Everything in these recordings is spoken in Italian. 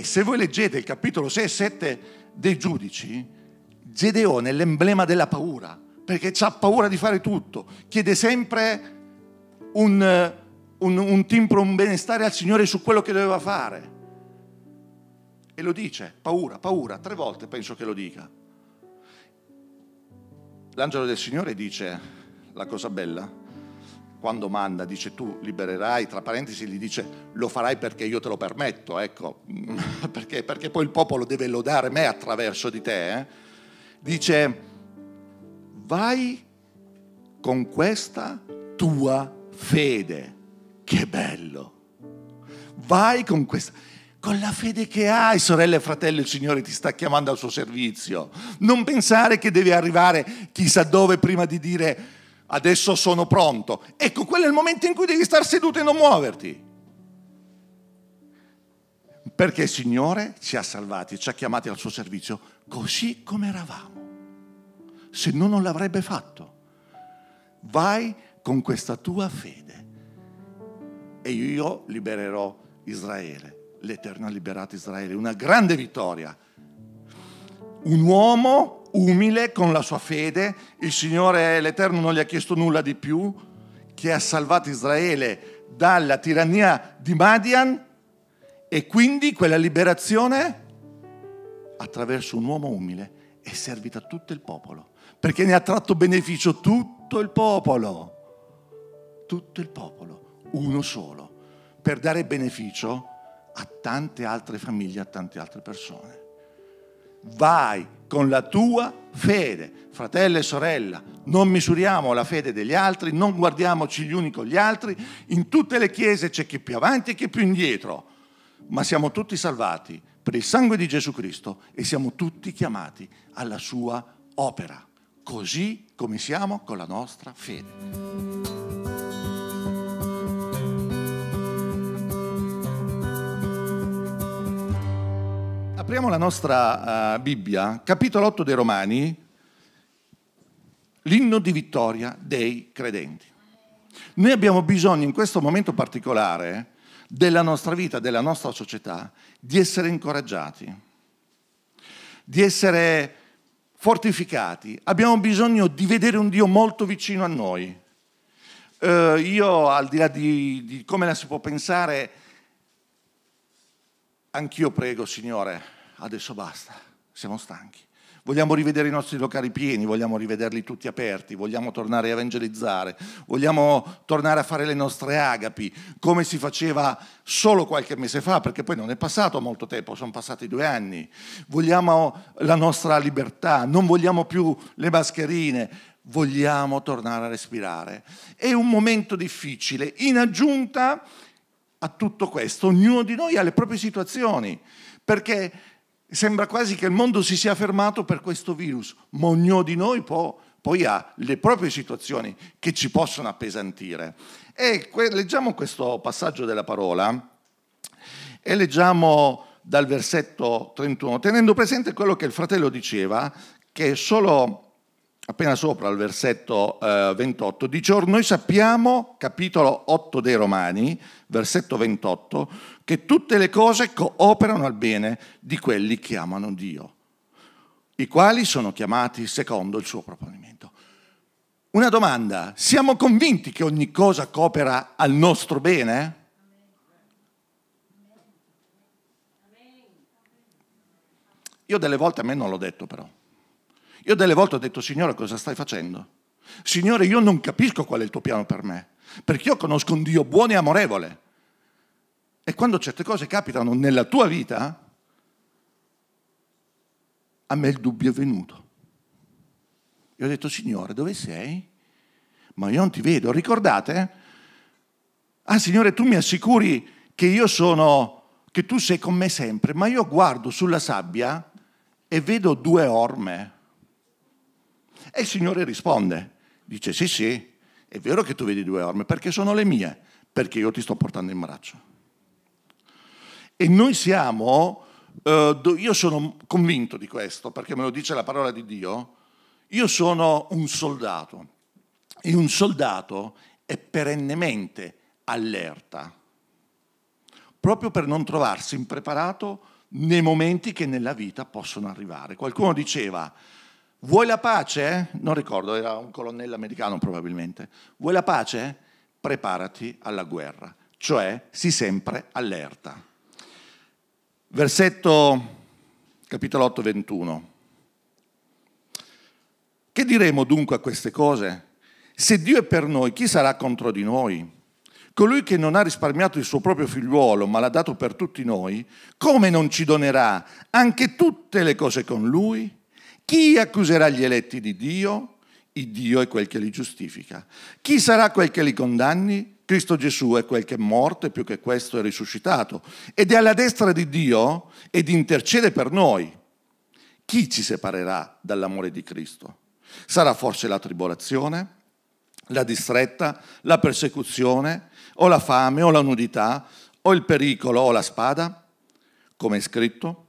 E se voi leggete il capitolo 6 e 7 dei giudici, Gedeone è l'emblema della paura, perché ha paura di fare tutto, chiede sempre un, un, un timpro, un benestare al Signore su quello che doveva fare. E lo dice, paura, paura, tre volte penso che lo dica. L'angelo del Signore dice la cosa bella, quando manda, dice tu libererai, tra parentesi gli dice lo farai perché io te lo permetto, ecco, perché, perché poi il popolo deve lodare me attraverso di te. Eh? Dice vai con questa tua fede. Che bello! Vai con questa con la fede che hai, sorelle e fratelli, il Signore ti sta chiamando al suo servizio. Non pensare che devi arrivare chissà dove prima di dire adesso sono pronto. Ecco, quello è il momento in cui devi stare seduto e non muoverti. Perché il Signore ci ha salvati, ci ha chiamati al suo servizio così come eravamo. Se no non l'avrebbe fatto. Vai con questa tua fede e io libererò Israele l'Eterno ha liberato Israele, una grande vittoria. Un uomo umile con la sua fede, il Signore l'Eterno non gli ha chiesto nulla di più, che ha salvato Israele dalla tirannia di Madian. E quindi quella liberazione attraverso un uomo umile è servita a tutto il popolo, perché ne ha tratto beneficio tutto il popolo, tutto il popolo, uno solo, per dare beneficio a tante altre famiglie, a tante altre persone. Vai con la tua fede, fratello e sorella, non misuriamo la fede degli altri, non guardiamoci gli uni con gli altri, in tutte le chiese c'è chi più avanti e chi più indietro, ma siamo tutti salvati per il sangue di Gesù Cristo e siamo tutti chiamati alla sua opera, così come siamo con la nostra fede. Apriamo la nostra uh, Bibbia, capitolo 8 dei Romani, l'inno di vittoria dei credenti. Noi abbiamo bisogno in questo momento particolare della nostra vita, della nostra società, di essere incoraggiati, di essere fortificati. Abbiamo bisogno di vedere un Dio molto vicino a noi. Uh, io, al di là di, di come la si può pensare, anch'io prego, Signore, adesso basta, siamo stanchi. Vogliamo rivedere i nostri locali pieni, vogliamo rivederli tutti aperti, vogliamo tornare a evangelizzare, vogliamo tornare a fare le nostre agapi come si faceva solo qualche mese fa, perché poi non è passato molto tempo, sono passati due anni. Vogliamo la nostra libertà, non vogliamo più le mascherine, vogliamo tornare a respirare. È un momento difficile. In aggiunta a tutto questo, ognuno di noi ha le proprie situazioni, perché Sembra quasi che il mondo si sia fermato per questo virus, ma ognuno di noi può, poi ha le proprie situazioni che ci possono appesantire. E que- leggiamo questo passaggio della parola e leggiamo dal versetto 31, tenendo presente quello che il fratello diceva, che solo appena sopra al versetto eh, 28, dice, noi sappiamo, capitolo 8 dei Romani, versetto 28, che tutte le cose cooperano al bene di quelli che amano Dio, i quali sono chiamati secondo il suo proponimento. Una domanda, siamo convinti che ogni cosa coopera al nostro bene? Io delle volte a me non l'ho detto però. Io delle volte ho detto, Signore, cosa stai facendo? Signore, io non capisco qual è il tuo piano per me, perché io conosco un Dio buono e amorevole. E quando certe cose capitano nella tua vita, a me il dubbio è venuto. Io ho detto, Signore, dove sei? Ma io non ti vedo. Ricordate? Ah, Signore, tu mi assicuri che io sono, che tu sei con me sempre, ma io guardo sulla sabbia e vedo due orme. E il Signore risponde, dice sì sì, è vero che tu vedi due orme perché sono le mie, perché io ti sto portando in braccio. E noi siamo, eh, io sono convinto di questo perché me lo dice la parola di Dio, io sono un soldato e un soldato è perennemente allerta. proprio per non trovarsi impreparato nei momenti che nella vita possono arrivare. Qualcuno diceva, vuoi la pace? Non ricordo, era un colonnello americano probabilmente. Vuoi la pace? Preparati alla guerra, cioè sii sempre allerta. Versetto capitolo 8, 21. Che diremo dunque a queste cose? Se Dio è per noi, chi sarà contro di noi? Colui che non ha risparmiato il suo proprio figliuolo, ma l'ha dato per tutti noi, come non ci donerà anche tutte le cose con lui? Chi accuserà gli eletti di Dio? Il Dio è quel che li giustifica. Chi sarà quel che li condanni? Cristo Gesù è quel che è morto e più che questo è risuscitato ed è alla destra di Dio ed intercede per noi. Chi ci separerà dall'amore di Cristo? Sarà forse la tribolazione, la distretta, la persecuzione, o la fame, o la nudità, o il pericolo, o la spada? Come è scritto,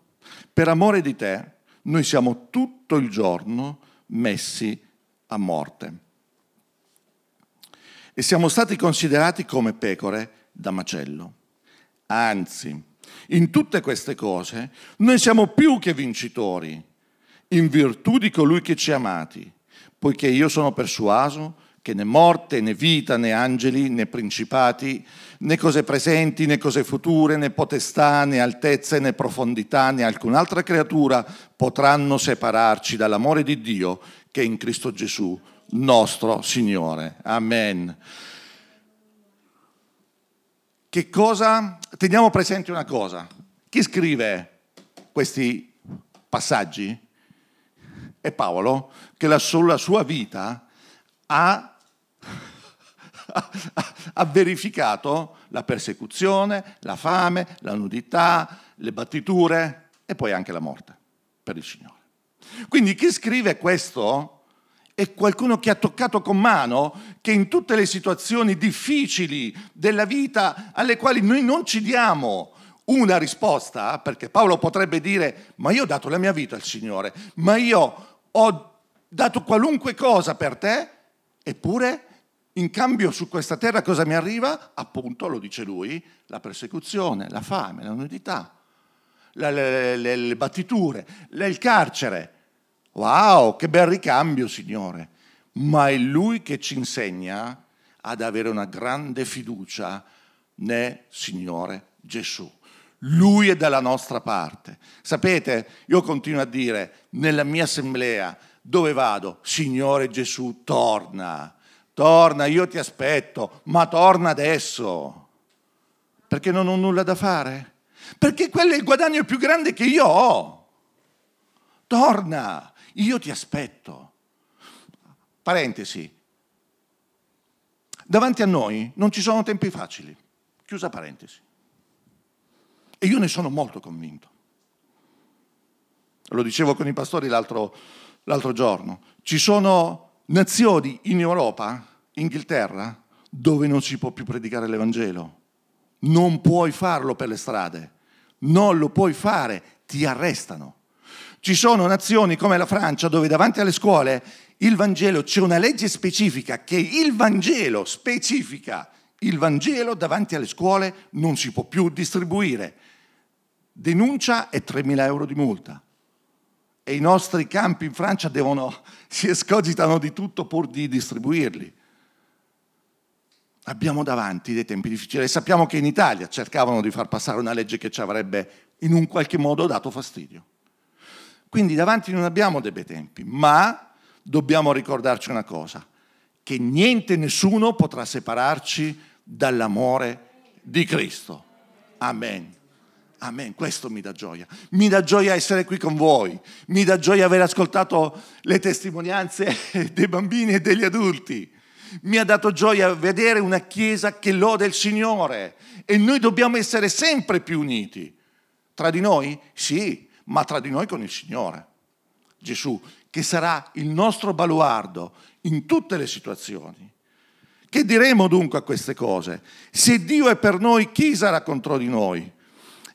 per amore di te noi siamo tutto il giorno messi a morte. E siamo stati considerati come pecore da macello. Anzi, in tutte queste cose noi siamo più che vincitori, in virtù di colui che ci ha amati, poiché io sono persuaso che né morte, né vita, né angeli, né principati, né cose presenti, né cose future, né potestà, né altezze, né profondità, né alcun'altra creatura potranno separarci dall'amore di Dio che è in Cristo Gesù, nostro Signore. Amen. Che cosa? Teniamo presente una cosa. Chi scrive questi passaggi? È Paolo, che sulla sua vita ha ha verificato la persecuzione, la fame, la nudità, le battiture e poi anche la morte per il Signore. Quindi chi scrive questo è qualcuno che ha toccato con mano che in tutte le situazioni difficili della vita alle quali noi non ci diamo una risposta, perché Paolo potrebbe dire, ma io ho dato la mia vita al Signore, ma io ho dato qualunque cosa per te, eppure in cambio su questa terra cosa mi arriva? Appunto, lo dice lui, la persecuzione, la fame, la nudità, le, le, le, le battiture, il carcere. Wow, che bel ricambio, Signore. Ma è lui che ci insegna ad avere una grande fiducia nel Signore Gesù. Lui è dalla nostra parte. Sapete, io continuo a dire, nella mia assemblea, dove vado? Signore Gesù, torna torna, io ti aspetto, ma torna adesso. Perché non ho nulla da fare? Perché quello è il guadagno più grande che io ho. Torna, io ti aspetto. Parentesi. Davanti a noi non ci sono tempi facili. Chiusa parentesi. E io ne sono molto convinto. Lo dicevo con i pastori l'altro, l'altro giorno. Ci sono nazioni in Europa, Inghilterra, dove non si può più predicare l'Evangelo. Non puoi farlo per le strade, non lo puoi fare, ti arrestano. Ci sono nazioni come la Francia dove davanti alle scuole il Vangelo c'è una legge specifica che il Vangelo specifica il Vangelo davanti alle scuole non si può più distribuire. Denuncia e 3.000 euro di multa e i nostri campi in Francia devono, si escogitano di tutto pur di distribuirli. Abbiamo davanti dei tempi difficili e sappiamo che in Italia cercavano di far passare una legge che ci avrebbe in un qualche modo dato fastidio. Quindi davanti non abbiamo dei bei tempi, ma dobbiamo ricordarci una cosa, che niente, nessuno potrà separarci dall'amore di Cristo. Amen. Amen, questo mi dà gioia. Mi dà gioia essere qui con voi, mi dà gioia aver ascoltato le testimonianze dei bambini e degli adulti. Mi ha dato gioia vedere una chiesa che lode il Signore e noi dobbiamo essere sempre più uniti. Tra di noi? Sì, ma tra di noi con il Signore. Gesù, che sarà il nostro baluardo in tutte le situazioni. Che diremo dunque a queste cose? Se Dio è per noi, chi sarà contro di noi?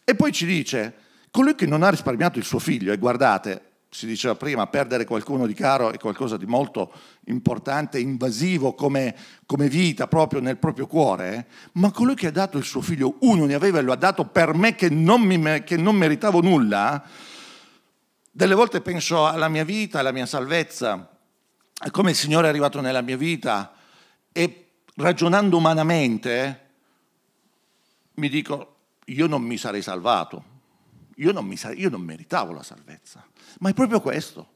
E poi ci dice, colui che non ha risparmiato il suo figlio, e guardate, si diceva prima, perdere qualcuno di caro è qualcosa di molto importante, invasivo come, come vita, proprio nel proprio cuore, eh? ma colui che ha dato il suo figlio, uno ne aveva e lo ha dato per me che non, mi, che non meritavo nulla, delle volte penso alla mia vita, alla mia salvezza, a come il Signore è arrivato nella mia vita e ragionando umanamente mi dico, io non mi sarei salvato, io non, mi, io non meritavo la salvezza. Ma è proprio questo,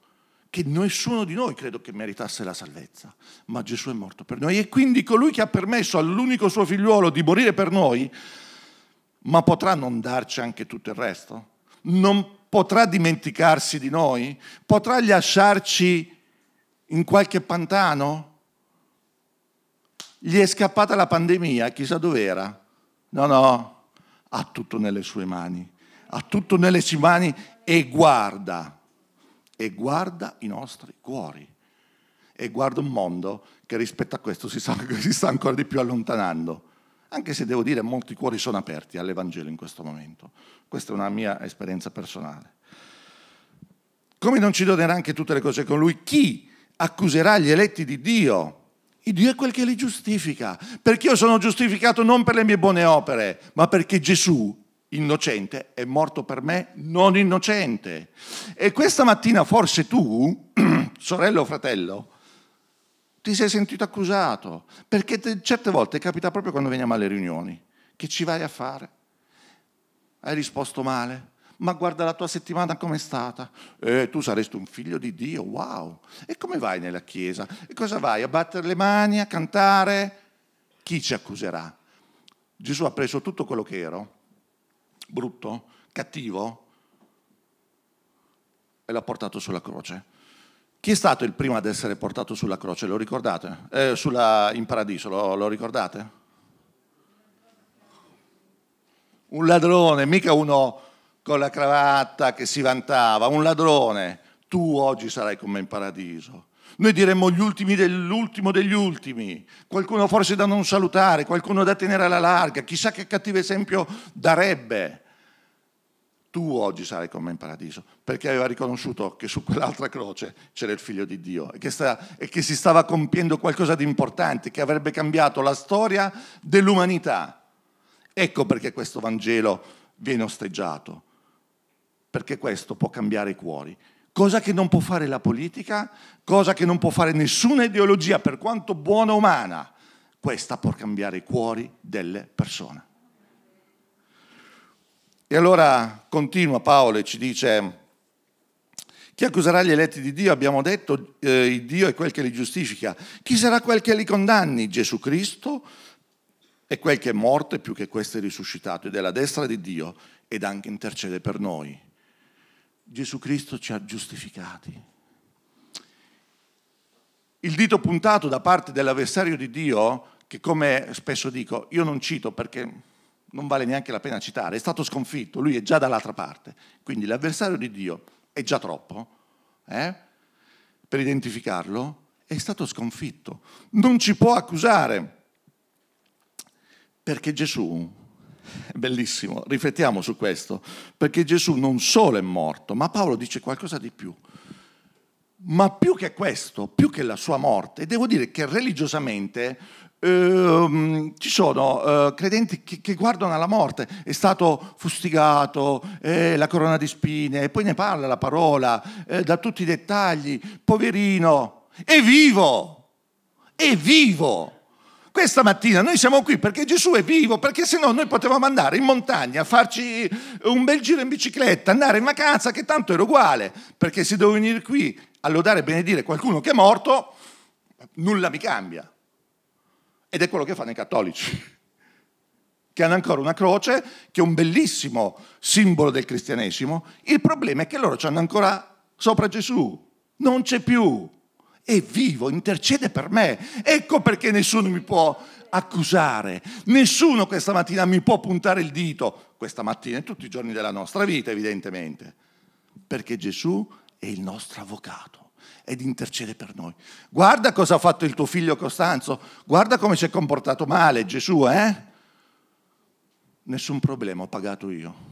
che nessuno di noi credo che meritasse la salvezza, ma Gesù è morto per noi e quindi colui che ha permesso all'unico suo figliuolo di morire per noi, ma potrà non darci anche tutto il resto? Non potrà dimenticarsi di noi? Potrà lasciarci in qualche pantano? Gli è scappata la pandemia, chissà dov'era. No, no, ha tutto nelle sue mani, ha tutto nelle sue mani e guarda e guarda i nostri cuori e guarda un mondo che rispetto a questo si sta, si sta ancora di più allontanando. Anche se devo dire molti cuori sono aperti all'Evangelo in questo momento. Questa è una mia esperienza personale. Come non ci donerà anche tutte le cose con lui? Chi accuserà gli eletti di Dio? Il Dio è quel che li giustifica, perché io sono giustificato non per le mie buone opere, ma perché Gesù innocente è morto per me non innocente. E questa mattina forse tu, sorella o fratello, ti sei sentito accusato, perché te, certe volte capita proprio quando veniamo alle riunioni, che ci vai a fare? Hai risposto male? Ma guarda la tua settimana com'è stata. Eh, tu saresti un figlio di Dio, wow. E come vai nella chiesa? E cosa vai? A battere le mani, a cantare? Chi ci accuserà? Gesù ha preso tutto quello che ero brutto, cattivo, e l'ha portato sulla croce. Chi è stato il primo ad essere portato sulla croce? Lo ricordate? Eh, sulla, in paradiso, lo, lo ricordate? Un ladrone, mica uno con la cravatta che si vantava, un ladrone. Tu oggi sarai con me in paradiso. Noi diremmo gli ultimi dell'ultimo degli ultimi, qualcuno forse da non salutare, qualcuno da tenere alla larga, chissà che cattivo esempio darebbe. Tu oggi sarai con me in paradiso, perché aveva riconosciuto che su quell'altra croce c'era il figlio di Dio e che, sta, e che si stava compiendo qualcosa di importante, che avrebbe cambiato la storia dell'umanità. Ecco perché questo Vangelo viene osteggiato, perché questo può cambiare i cuori cosa che non può fare la politica, cosa che non può fare nessuna ideologia, per quanto buona o umana. Questa può cambiare i cuori delle persone. E allora continua Paolo e ci dice, chi accuserà gli eletti di Dio? Abbiamo detto, eh, Dio è quel che li giustifica. Chi sarà quel che li condanni? Gesù Cristo è quel che è morto e più che questo è risuscitato ed è alla destra di Dio ed anche intercede per noi. Gesù Cristo ci ha giustificati. Il dito puntato da parte dell'avversario di Dio, che come spesso dico, io non cito perché non vale neanche la pena citare, è stato sconfitto, lui è già dall'altra parte, quindi l'avversario di Dio è già troppo eh? per identificarlo, è stato sconfitto, non ci può accusare, perché Gesù Bellissimo, riflettiamo su questo, perché Gesù non solo è morto, ma Paolo dice qualcosa di più. Ma più che questo, più che la sua morte, devo dire che religiosamente Uh, ci sono uh, credenti che, che, guardano alla morte, è stato fustigato, eh, la corona di spine, e poi ne parla la parola, eh, da tutti i dettagli, poverino, è vivo, è vivo. Questa mattina noi siamo qui perché Gesù è vivo, perché se no noi potevamo andare in montagna, farci un bel giro in bicicletta, andare in vacanza, che tanto era uguale, perché se devo venire qui a lodare e benedire qualcuno che è morto, nulla mi cambia. Ed è quello che fanno i cattolici, che hanno ancora una croce, che è un bellissimo simbolo del cristianesimo. Il problema è che loro ci hanno ancora sopra Gesù, non c'è più è vivo, intercede per me. Ecco perché nessuno mi può accusare, nessuno questa mattina mi può puntare il dito, questa mattina e tutti i giorni della nostra vita evidentemente, perché Gesù è il nostro avvocato ed intercede per noi. Guarda cosa ha fatto il tuo figlio Costanzo, guarda come si è comportato male Gesù, eh? Nessun problema, ho pagato io.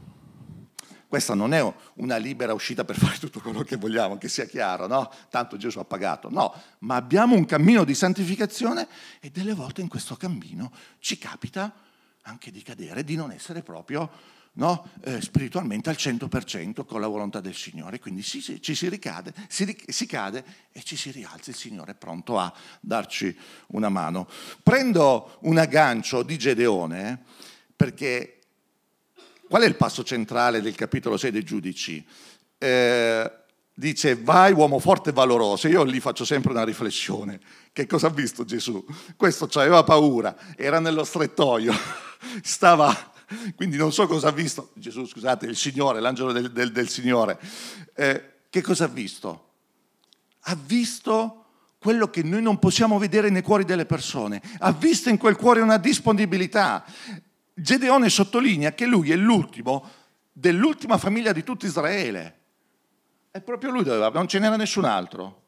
Questa non è una libera uscita per fare tutto quello che vogliamo, che sia chiaro, no? Tanto Gesù ha pagato. No, ma abbiamo un cammino di santificazione e delle volte in questo cammino ci capita anche di cadere, di non essere proprio no? eh, spiritualmente al 100% con la volontà del Signore. Quindi sì, sì, ci si ricade, si, si cade e ci si rialza. Il Signore è pronto a darci una mano. Prendo un aggancio di Gedeone eh, perché qual è il passo centrale del capitolo 6 dei giudici? Eh, dice vai uomo forte e valoroso. Io lì faccio sempre una riflessione. Che cosa ha visto Gesù? Questo aveva paura, era nello strettoio, stava quindi non so cosa ha visto Gesù, scusate, il Signore, l'angelo del, del, del Signore. Eh, che cosa ha visto? Ha visto quello che noi non possiamo vedere nei cuori delle persone. Ha visto in quel cuore una disponibilità. Gedeone sottolinea che lui è l'ultimo dell'ultima famiglia di tutto Israele. E proprio lui doveva, non ce n'era nessun altro.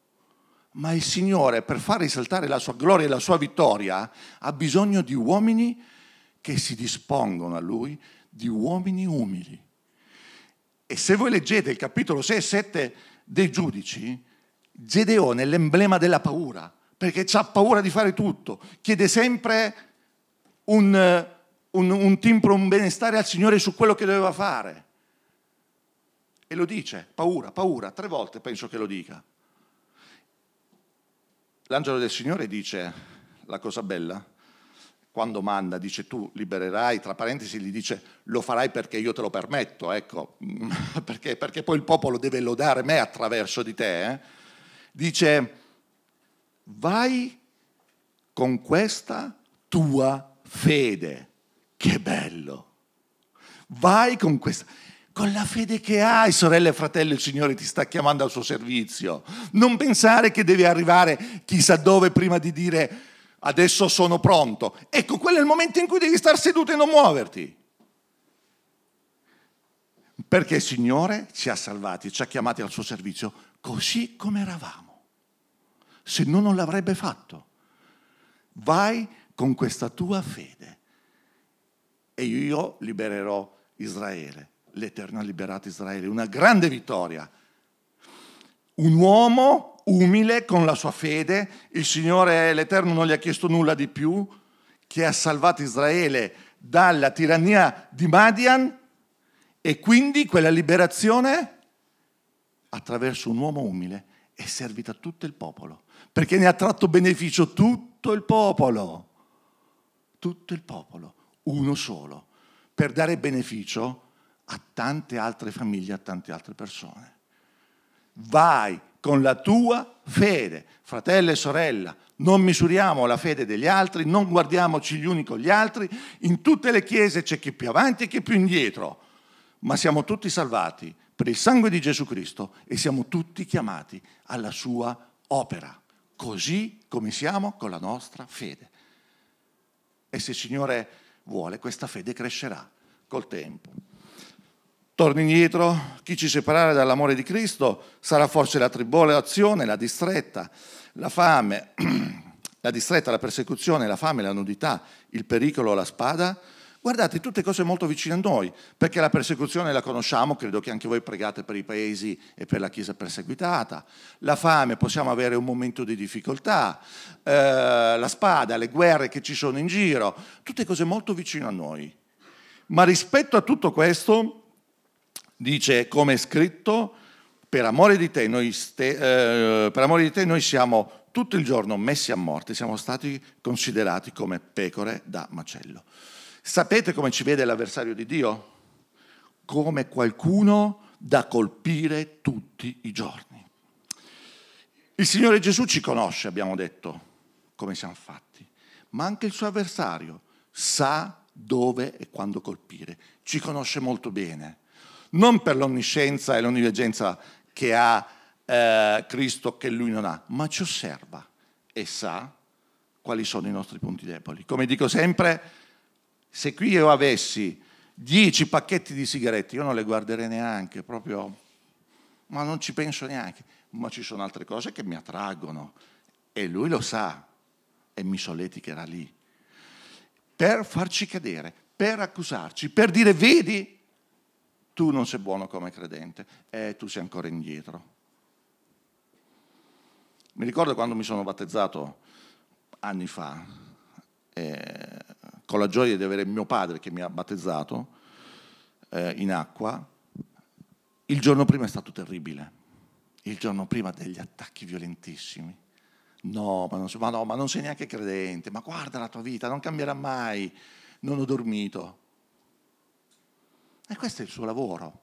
Ma il Signore, per far risaltare la sua gloria e la sua vittoria, ha bisogno di uomini che si dispongono a lui di uomini umili. E se voi leggete il capitolo 6 e 7 dei giudici, Gedeone è l'emblema della paura, perché ha paura di fare tutto, chiede sempre un, un, un timbro, un benestare al Signore su quello che doveva fare. E lo dice, paura, paura, tre volte penso che lo dica. L'angelo del Signore dice la cosa bella, quando manda, dice tu libererai, tra parentesi gli dice lo farai perché io te lo permetto, ecco, perché, perché poi il popolo deve lodare me attraverso di te, eh? dice vai con questa tua fede, che bello, vai con questa, con la fede che hai, sorelle e fratelli, il Signore ti sta chiamando al suo servizio, non pensare che devi arrivare chissà dove prima di dire adesso sono pronto. Ecco, quello è il momento in cui devi stare seduto e non muoverti. Perché il Signore ci ha salvati, ci ha chiamati al suo servizio così come eravamo. Se no non l'avrebbe fatto. Vai con questa tua fede e io libererò Israele. L'Eterno ha liberato Israele, una grande vittoria. Un uomo umile con la sua fede, il Signore l'Eterno non gli ha chiesto nulla di più, che ha salvato Israele dalla tirannia di Madian e quindi quella liberazione attraverso un uomo umile è servita a tutto il popolo, perché ne ha tratto beneficio tutto il popolo, tutto il popolo, uno solo, per dare beneficio a tante altre famiglie, a tante altre persone. Vai con la tua fede. Fratello e sorella, non misuriamo la fede degli altri, non guardiamoci gli uni con gli altri. In tutte le chiese c'è chi più avanti e chi più indietro, ma siamo tutti salvati per il sangue di Gesù Cristo e siamo tutti chiamati alla sua opera, così come siamo con la nostra fede. E se il Signore vuole, questa fede crescerà col tempo. Torni indietro, chi ci separerà dall'amore di Cristo sarà forse la tribolazione, la distretta, la fame, la distretta, la persecuzione, la fame, la nudità, il pericolo, la spada. Guardate, tutte cose molto vicine a noi, perché la persecuzione la conosciamo, credo che anche voi pregate per i paesi e per la Chiesa perseguitata. La fame, possiamo avere un momento di difficoltà. Eh, la spada, le guerre che ci sono in giro, tutte cose molto vicine a noi. Ma rispetto a tutto questo, dice come è scritto, per amore di te noi, ste, eh, per amore di te noi siamo tutto il giorno messi a morte, siamo stati considerati come pecore da macello. Sapete come ci vede l'avversario di Dio? Come qualcuno da colpire tutti i giorni. Il Signore Gesù ci conosce, abbiamo detto, come siamo fatti, ma anche il suo avversario sa dove e quando colpire, ci conosce molto bene non per l'onniscienza e l'onniveggenza che ha eh, Cristo che lui non ha, ma ci osserva e sa quali sono i nostri punti deboli. Come dico sempre, se qui io avessi dieci pacchetti di sigarette, io non le guarderei neanche, proprio, ma non ci penso neanche, ma ci sono altre cose che mi attraggono e lui lo sa e mi solleticherà lì per farci cadere, per accusarci, per dire vedi tu non sei buono come credente, e tu sei ancora indietro. Mi ricordo quando mi sono battezzato anni fa, eh, con la gioia di avere mio padre che mi ha battezzato eh, in acqua, il giorno prima è stato terribile, il giorno prima degli attacchi violentissimi. No ma, non, ma no, ma non sei neanche credente, ma guarda la tua vita, non cambierà mai, non ho dormito. E questo è il suo lavoro.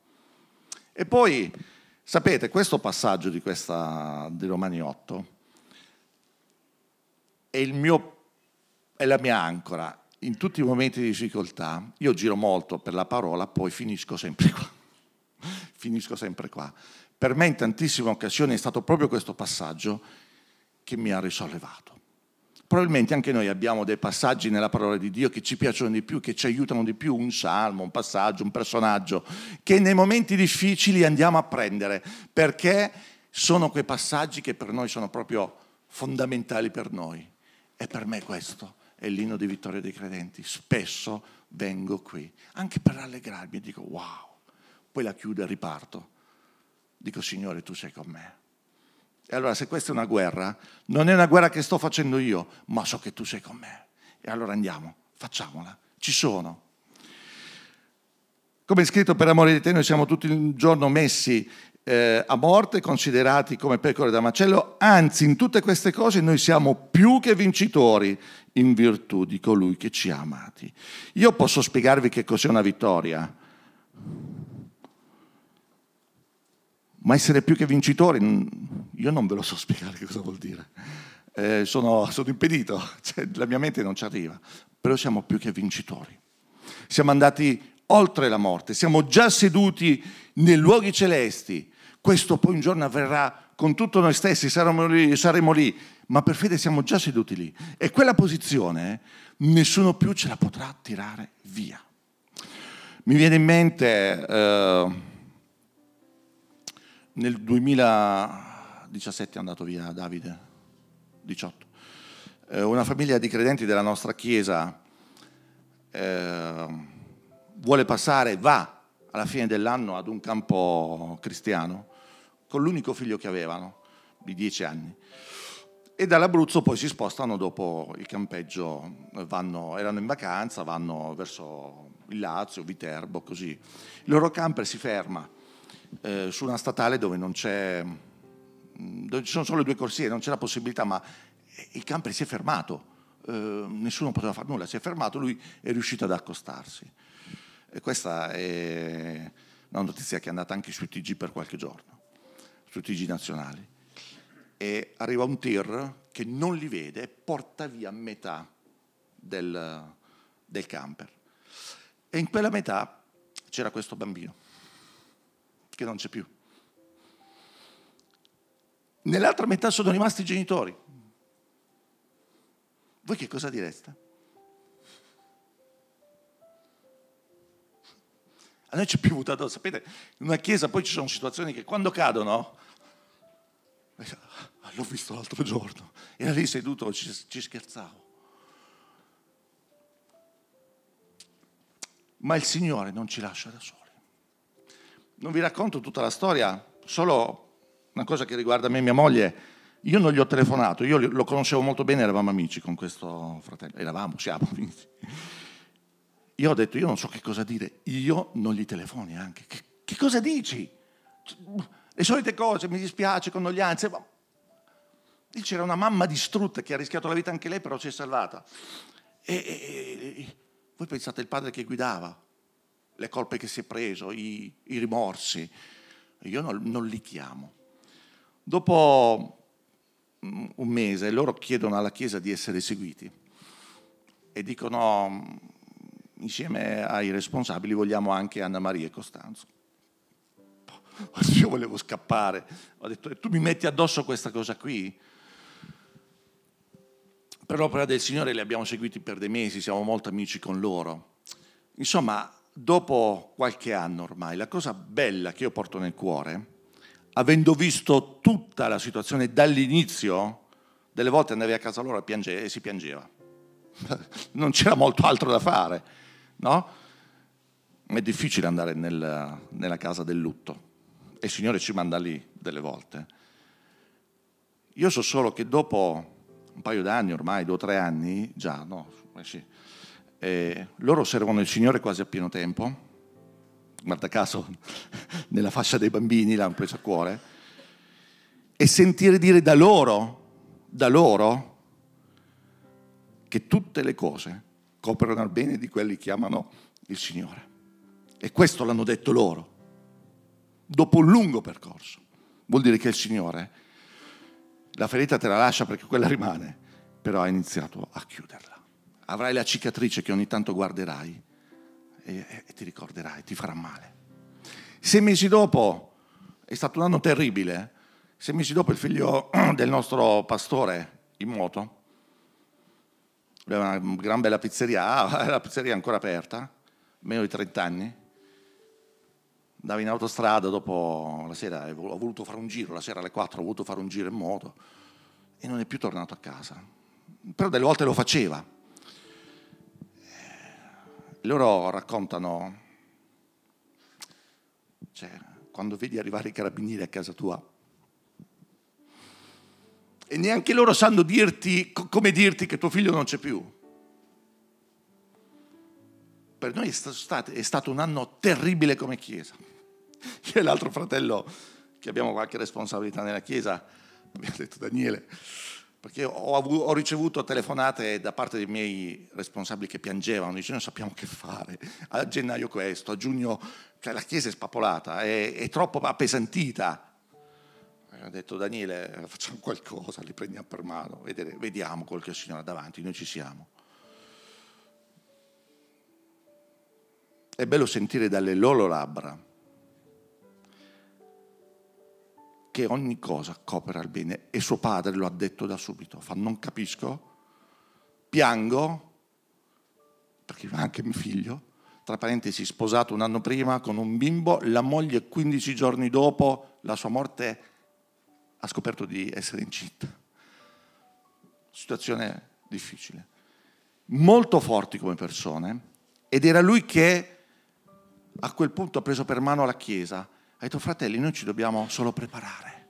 E poi, sapete, questo passaggio di, questa, di Romani 8 è, mio, è la mia ancora. In tutti i momenti di difficoltà, io giro molto per la parola, poi finisco sempre qua. finisco sempre qua. Per me in tantissime occasioni è stato proprio questo passaggio che mi ha risollevato. Probabilmente anche noi abbiamo dei passaggi nella parola di Dio che ci piacciono di più, che ci aiutano di più, un salmo, un passaggio, un personaggio, che nei momenti difficili andiamo a prendere, perché sono quei passaggi che per noi sono proprio fondamentali per noi. E per me questo è l'inno di vittoria dei credenti. Spesso vengo qui, anche per rallegrarmi dico wow, poi la chiudo e riparto. Dico Signore, tu sei con me. E allora se questa è una guerra, non è una guerra che sto facendo io, ma so che tu sei con me. E allora andiamo, facciamola, ci sono. Come è scritto per amore di te, noi siamo tutti il giorno messi eh, a morte, considerati come pecore da macello, anzi in tutte queste cose noi siamo più che vincitori in virtù di colui che ci ha amati. Io posso spiegarvi che cos'è una vittoria Ma essere più che vincitori, io non ve lo so spiegare cosa vuol dire. Eh, sono, sono, impedito, cioè, la mia mente non ci arriva, però siamo più che vincitori. Siamo andati oltre la morte, siamo già seduti nei luoghi celesti. Questo poi un giorno avverrà con tutto noi stessi, saremo lì, saremo lì, ma per fede siamo già seduti lì. E quella posizione nessuno più ce la potrà tirare via. Mi viene in mente... Eh, nel 2017 è andato via Davide, 18. Eh, una famiglia di credenti della nostra chiesa eh, vuole passare, va alla fine dell'anno ad un campo cristiano con l'unico figlio che avevano, di 10 anni. E dall'Abruzzo poi si spostano dopo il campeggio, vanno, erano in vacanza, vanno verso il Lazio, Viterbo, così. Il loro camper si ferma eh, su una statale dove non c'è, dove ci sono solo due corsie, non c'è la possibilità, ma il camper si è fermato, eh, nessuno poteva fare nulla, si è fermato, lui è riuscito ad accostarsi. E questa è una notizia che è andata anche sui TG per qualche giorno, sui TG nazionali. E arriva un tir che non li vede e porta via metà del, del camper. E in quella metà c'era questo bambino che non c'è più. Nell'altra metà sono rimasti i genitori. Voi che cosa direste? A noi c'è piovuto addosso, sapete, in una chiesa poi ci sono situazioni che quando cadono, l'ho visto l'altro giorno, era lì seduto, ci, ci scherzavo. Ma il Signore non ci lascia da soli non vi racconto tutta la storia, solo una cosa che riguarda me e mia moglie. Io non gli ho telefonato, io lo conoscevo molto bene, eravamo amici con questo fratello, eravamo, siamo amici. Io ho detto, io non so che cosa dire, io non gli telefoni anche. Che, che cosa dici? Le solite cose, mi dispiace, condoglianze. Ma... Lì c'era una mamma distrutta che ha rischiato la vita anche lei, però si è salvata. E, e, e voi pensate il padre che guidava, le colpe che si è preso, i, i rimorsi. Io non, non, li chiamo. Dopo mm, un mese loro chiedono alla Chiesa di essere seguiti e dicono insieme ai responsabili vogliamo anche Anna Maria e Costanzo. Io volevo scappare, ho detto tu mi metti addosso questa cosa qui? Per l'opera del Signore li abbiamo seguiti per dei mesi, siamo molto amici con loro. Insomma, dopo qualche anno ormai, la cosa bella che io porto nel cuore, avendo visto tutta la situazione dall'inizio, delle volte andavi a casa loro e, piange, e si piangeva. Non c'era molto altro da fare, no? è difficile andare nel, nella casa del lutto e il Signore ci manda lì delle volte. Io so solo che dopo un paio d'anni, ormai due o tre anni, già, no, eh sì, eh, loro servono il Signore quasi a pieno tempo, guarda caso, nella fascia dei bambini l'hanno preso a cuore, e sentire dire da loro, da loro, che tutte le cose coprono al bene di quelli che amano il Signore. E questo l'hanno detto loro, dopo un lungo percorso. Vuol dire che il Signore la ferita te la lascia perché quella rimane, però ha iniziato a chiuderla. Avrai la cicatrice che ogni tanto guarderai e, e ti ricorderai, ti farà male. Sei mesi dopo, è stato un anno terribile, sei mesi dopo il figlio del nostro pastore in moto, aveva una gran bella pizzeria, ah, la pizzeria è ancora aperta, meno di 30 anni, andavo in autostrada dopo la sera, ho voluto fare un giro, la sera alle 4 ho voluto fare un giro in moto e non è più tornato a casa. Però delle volte lo faceva. Loro raccontano, cioè, quando vedi arrivare i carabinieri a casa tua, e neanche loro sanno dirti come dirti che tuo figlio non c'è più. Per noi è stato, è stato un anno terribile come Chiesa. Io e l'altro fratello, che abbiamo qualche responsabilità nella Chiesa, abbiamo detto Daniele, perché ho, ho, ricevuto telefonate da parte dei miei responsabili che piangevano, dicendo sappiamo che fare, a gennaio questo, a giugno, la Chiesa è spapolata, è, è troppo appesantita. E ho detto Daniele, facciamo qualcosa, li prendiamo per mano, vedere, vediamo quel che il Signore ha davanti, noi ci siamo. È bello sentire dalle loro labbra che ogni cosa coopera al bene e suo padre lo ha detto da subito. Fa non capisco, piango, perché anche mio figlio, tra parentesi sposato un anno prima con un bimbo, la moglie 15 giorni dopo la sua morte ha scoperto di essere incinta. Situazione difficile. Molto forti come persone ed era lui che a quel punto ha preso per mano la Chiesa ha detto fratelli, noi ci dobbiamo solo preparare.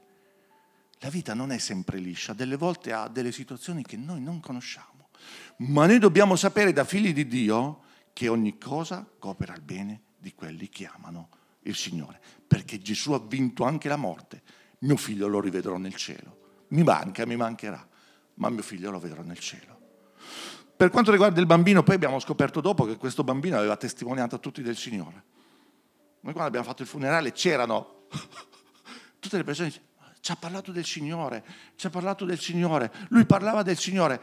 La vita non è sempre liscia, delle volte ha delle situazioni che noi non conosciamo, ma noi dobbiamo sapere da figli di Dio che ogni cosa coopera al bene di quelli che amano il Signore, perché Gesù ha vinto anche la morte. Mio figlio lo rivedrò nel cielo. Mi manca, mi mancherà, ma mio figlio lo vedrò nel cielo. Per quanto riguarda il bambino, poi abbiamo scoperto dopo che questo bambino aveva testimoniato a tutti del Signore. Noi quando abbiamo fatto il funerale c'erano tutte le persone che ci ha parlato del Signore, ci ha parlato del Signore, lui parlava del Signore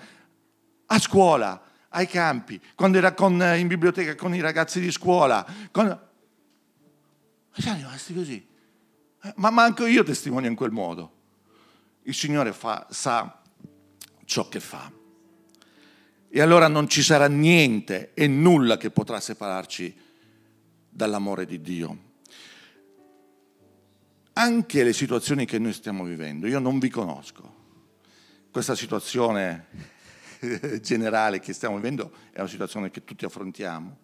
a scuola, ai campi, quando era con, eh, in biblioteca con i ragazzi di scuola. Con... E siamo rimasti così. Ma manco io testimonio in quel modo. Il Signore fa, sa ciò che fa. E allora non ci sarà niente e nulla che potrà separarci dall'amore di Dio. Anche le situazioni che noi stiamo vivendo, io non vi conosco. Questa situazione generale che stiamo vivendo è una situazione che tutti affrontiamo,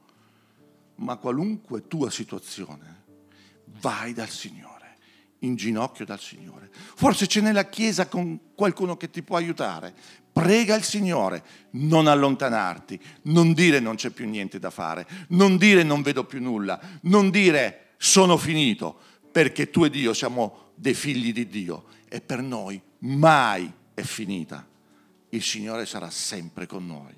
ma qualunque tua situazione, vai dal Signore in ginocchio dal Signore. Forse c'è nella chiesa con qualcuno che ti può aiutare. Prega il Signore, non allontanarti, non dire non c'è più niente da fare, non dire non vedo più nulla, non dire sono finito, perché tu e Dio siamo dei figli di Dio e per noi mai è finita. Il Signore sarà sempre con noi.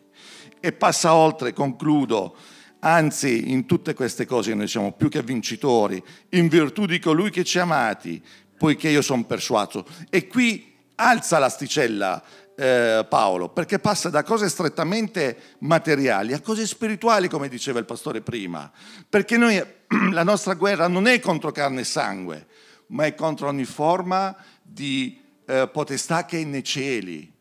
E passa oltre, concludo, anzi in tutte queste cose noi siamo più che vincitori, in virtù di colui che ci ha amati, poiché io sono persuaso. E qui alza l'asticella eh, Paolo, perché passa da cose strettamente materiali a cose spirituali, come diceva il pastore prima. Perché noi, la nostra guerra non è contro carne e sangue, ma è contro ogni forma di eh, potestà che è nei cieli.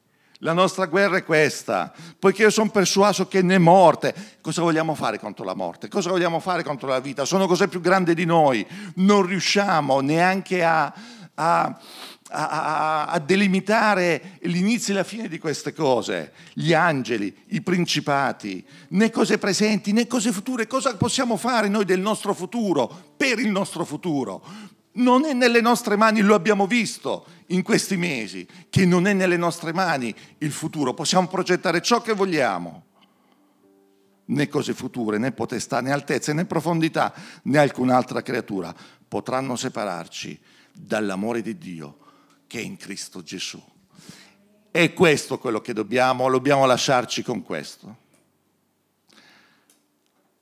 La nostra guerra è questa, poiché io sono persuaso che né morte, cosa vogliamo fare contro la morte? Cosa vogliamo fare contro la vita? Sono cose più grandi di noi, non riusciamo neanche a, a a, a, delimitare l'inizio e la fine di queste cose, gli angeli, i principati, né cose presenti né cose future. Cosa possiamo fare noi del nostro futuro, per il nostro futuro? Non è nelle nostre mani, lo abbiamo visto in questi mesi, che non è nelle nostre mani il futuro. Possiamo progettare ciò che vogliamo né cose future, né potestà, né altezze, né profondità, né alcun'altra creatura potranno separarci dall'amore di Dio che è in Cristo Gesù. È questo quello che dobbiamo, dobbiamo lasciarci con questo.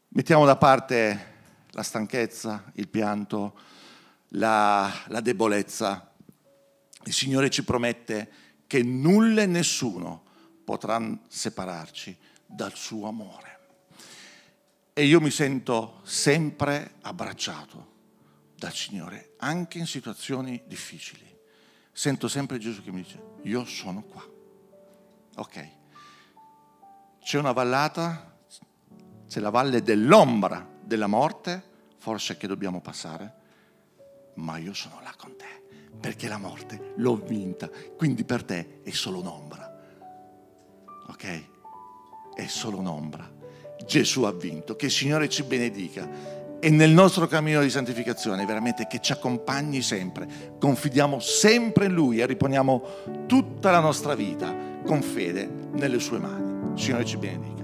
Mettiamo da parte la stanchezza, il pianto, la, la debolezza. Il Signore ci promette che nulla e nessuno potrà separarci dal suo amore. E io mi sento sempre abbracciato dal Signore, anche in situazioni difficili. Sento sempre Gesù che mi dice, io sono qua. Ok, c'è una vallata, c'è la valle dell'ombra della morte, forse che dobbiamo passare, ma io sono là con te, perché la morte l'ho vinta, quindi per te è solo un'ombra. Ok? È solo un'ombra Gesù ha vinto. Che il Signore ci benedica e nel nostro cammino di santificazione veramente che ci accompagni sempre. Confidiamo sempre in Lui e riponiamo tutta la nostra vita con fede nelle sue mani. Signore ci benedica.